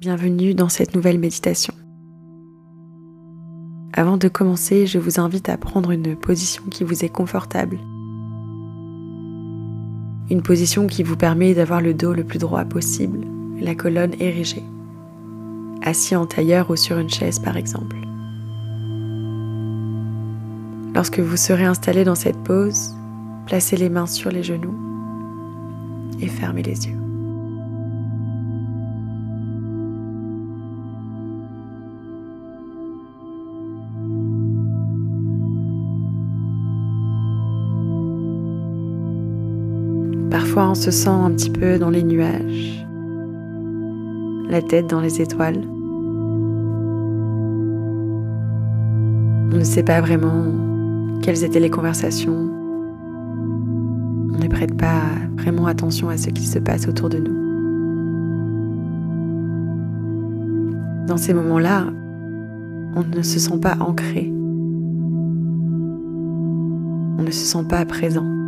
Bienvenue dans cette nouvelle méditation. Avant de commencer, je vous invite à prendre une position qui vous est confortable. Une position qui vous permet d'avoir le dos le plus droit possible, la colonne érigée. Assis en tailleur ou sur une chaise par exemple. Lorsque vous serez installé dans cette pose, placez les mains sur les genoux et fermez les yeux. On se sent un petit peu dans les nuages, la tête dans les étoiles. On ne sait pas vraiment quelles étaient les conversations. On ne prête pas vraiment attention à ce qui se passe autour de nous. Dans ces moments-là, on ne se sent pas ancré. On ne se sent pas présent.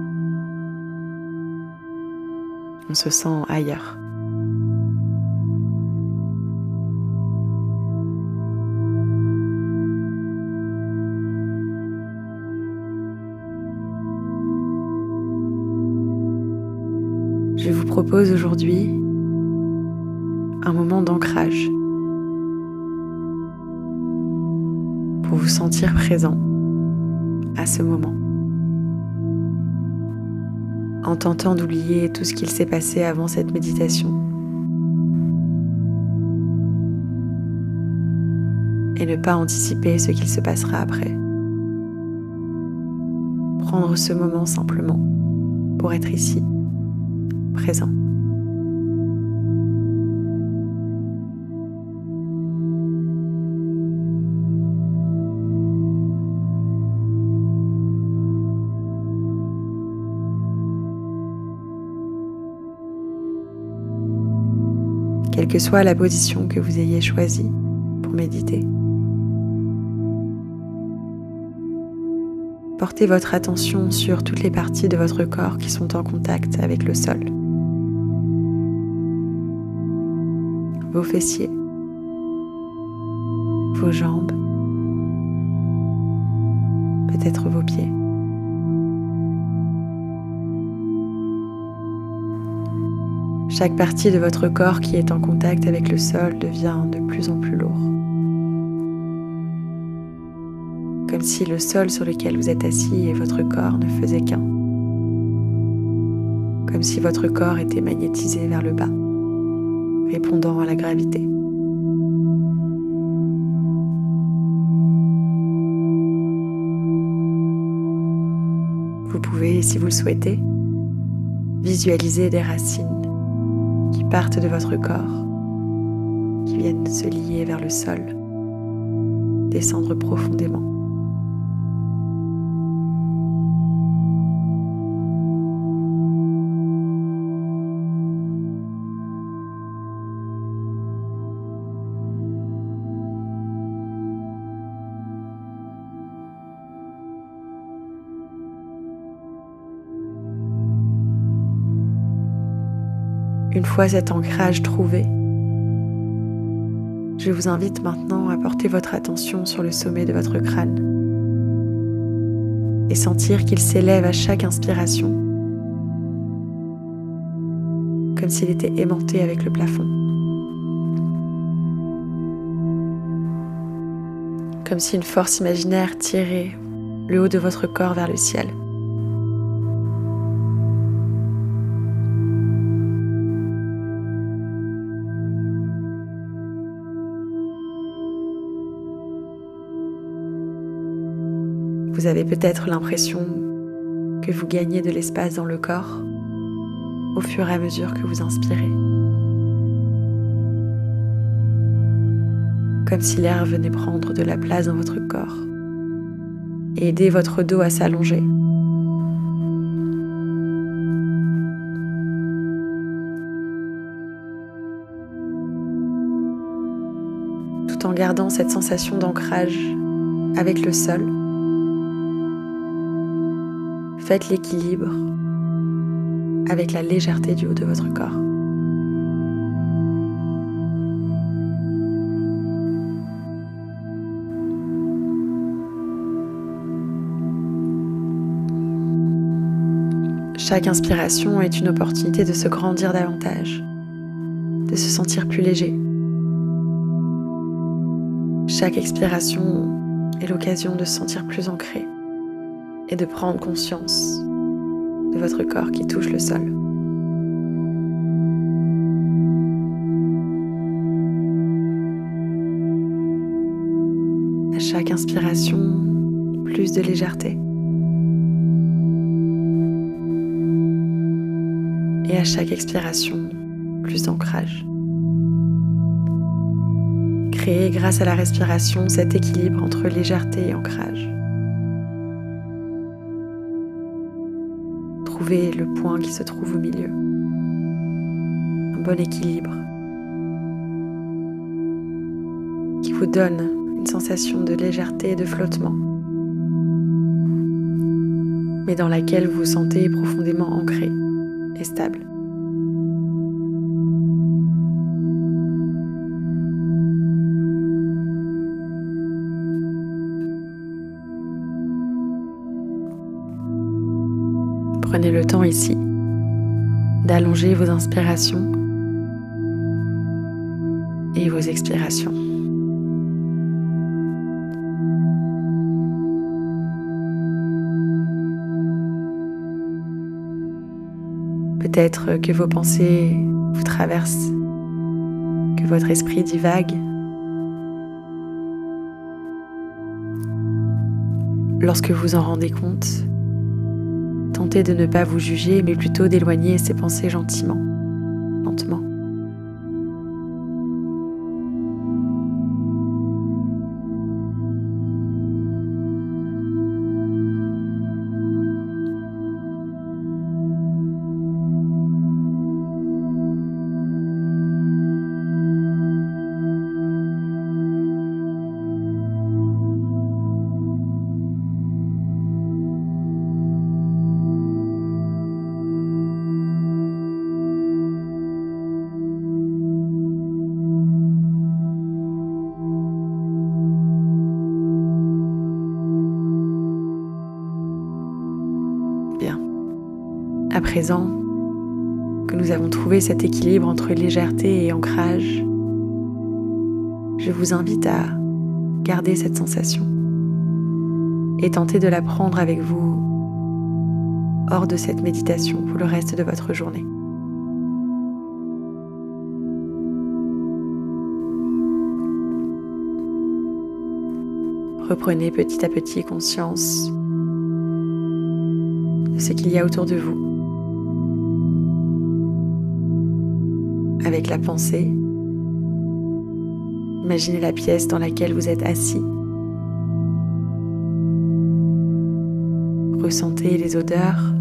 On se sent ailleurs. Je vous propose aujourd'hui un moment d'ancrage pour vous sentir présent à ce moment. En tentant d'oublier tout ce qu'il s'est passé avant cette méditation. Et ne pas anticiper ce qu'il se passera après. Prendre ce moment simplement pour être ici présent. Que soit la position que vous ayez choisie pour méditer. Portez votre attention sur toutes les parties de votre corps qui sont en contact avec le sol. vos fessiers, vos jambes, peut-être vos pieds. Chaque partie de votre corps qui est en contact avec le sol devient de plus en plus lourd. Comme si le sol sur lequel vous êtes assis et votre corps ne faisaient qu'un. Comme si votre corps était magnétisé vers le bas répondant à la gravité. Vous pouvez, si vous le souhaitez, visualiser des racines qui partent de votre corps, qui viennent se lier vers le sol, descendre profondément. Une fois cet ancrage trouvé, je vous invite maintenant à porter votre attention sur le sommet de votre crâne et sentir qu'il s'élève à chaque inspiration, comme s'il était aimanté avec le plafond, comme si une force imaginaire tirait le haut de votre corps vers le ciel. Vous avez peut-être l'impression que vous gagnez de l'espace dans le corps au fur et à mesure que vous inspirez. Comme si l'air venait prendre de la place dans votre corps et aider votre dos à s'allonger. Tout en gardant cette sensation d'ancrage avec le sol. Faites l'équilibre avec la légèreté du haut de votre corps. Chaque inspiration est une opportunité de se grandir davantage, de se sentir plus léger. Chaque expiration est l'occasion de se sentir plus ancré, et de prendre conscience de votre corps qui touche le sol. À chaque inspiration, plus de légèreté. Et à chaque expiration, plus d'ancrage. Créez grâce à la respiration cet équilibre entre légèreté et ancrage. Le point qui se trouve au milieu. Un bon équilibre qui vous donne une sensation de légèreté et de flottement, mais dans laquelle vous vous sentez profondément ancré et stable. Prenez le temps ici d'allonger vos inspirations et vos expirations. Peut-être que vos pensées vous traversent, que votre esprit divague. Lorsque vous en rendez compte, de ne pas vous juger, mais plutôt d'éloigner ces pensées gentiment, lentement. Présent que nous avons trouvé cet équilibre entre légèreté et ancrage, je vous invite à garder cette sensation et tenter de la prendre avec vous hors de cette méditation pour le reste de votre journée. Reprenez petit à petit conscience de ce qu'il y a autour de vous. Avec la pensée. Imaginez la pièce dans laquelle vous êtes assis. Ressentez les odeurs.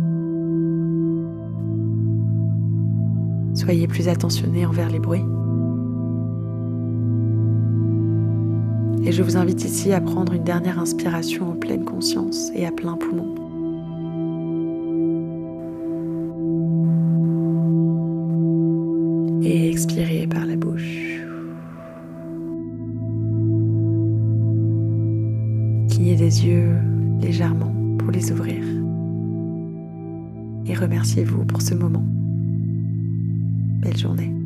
Soyez plus attentionné envers les bruits. Et je vous invite ici à prendre une dernière inspiration en pleine conscience et à plein poumon. Clignez les yeux légèrement pour les ouvrir et remerciez-vous pour ce moment. Belle journée.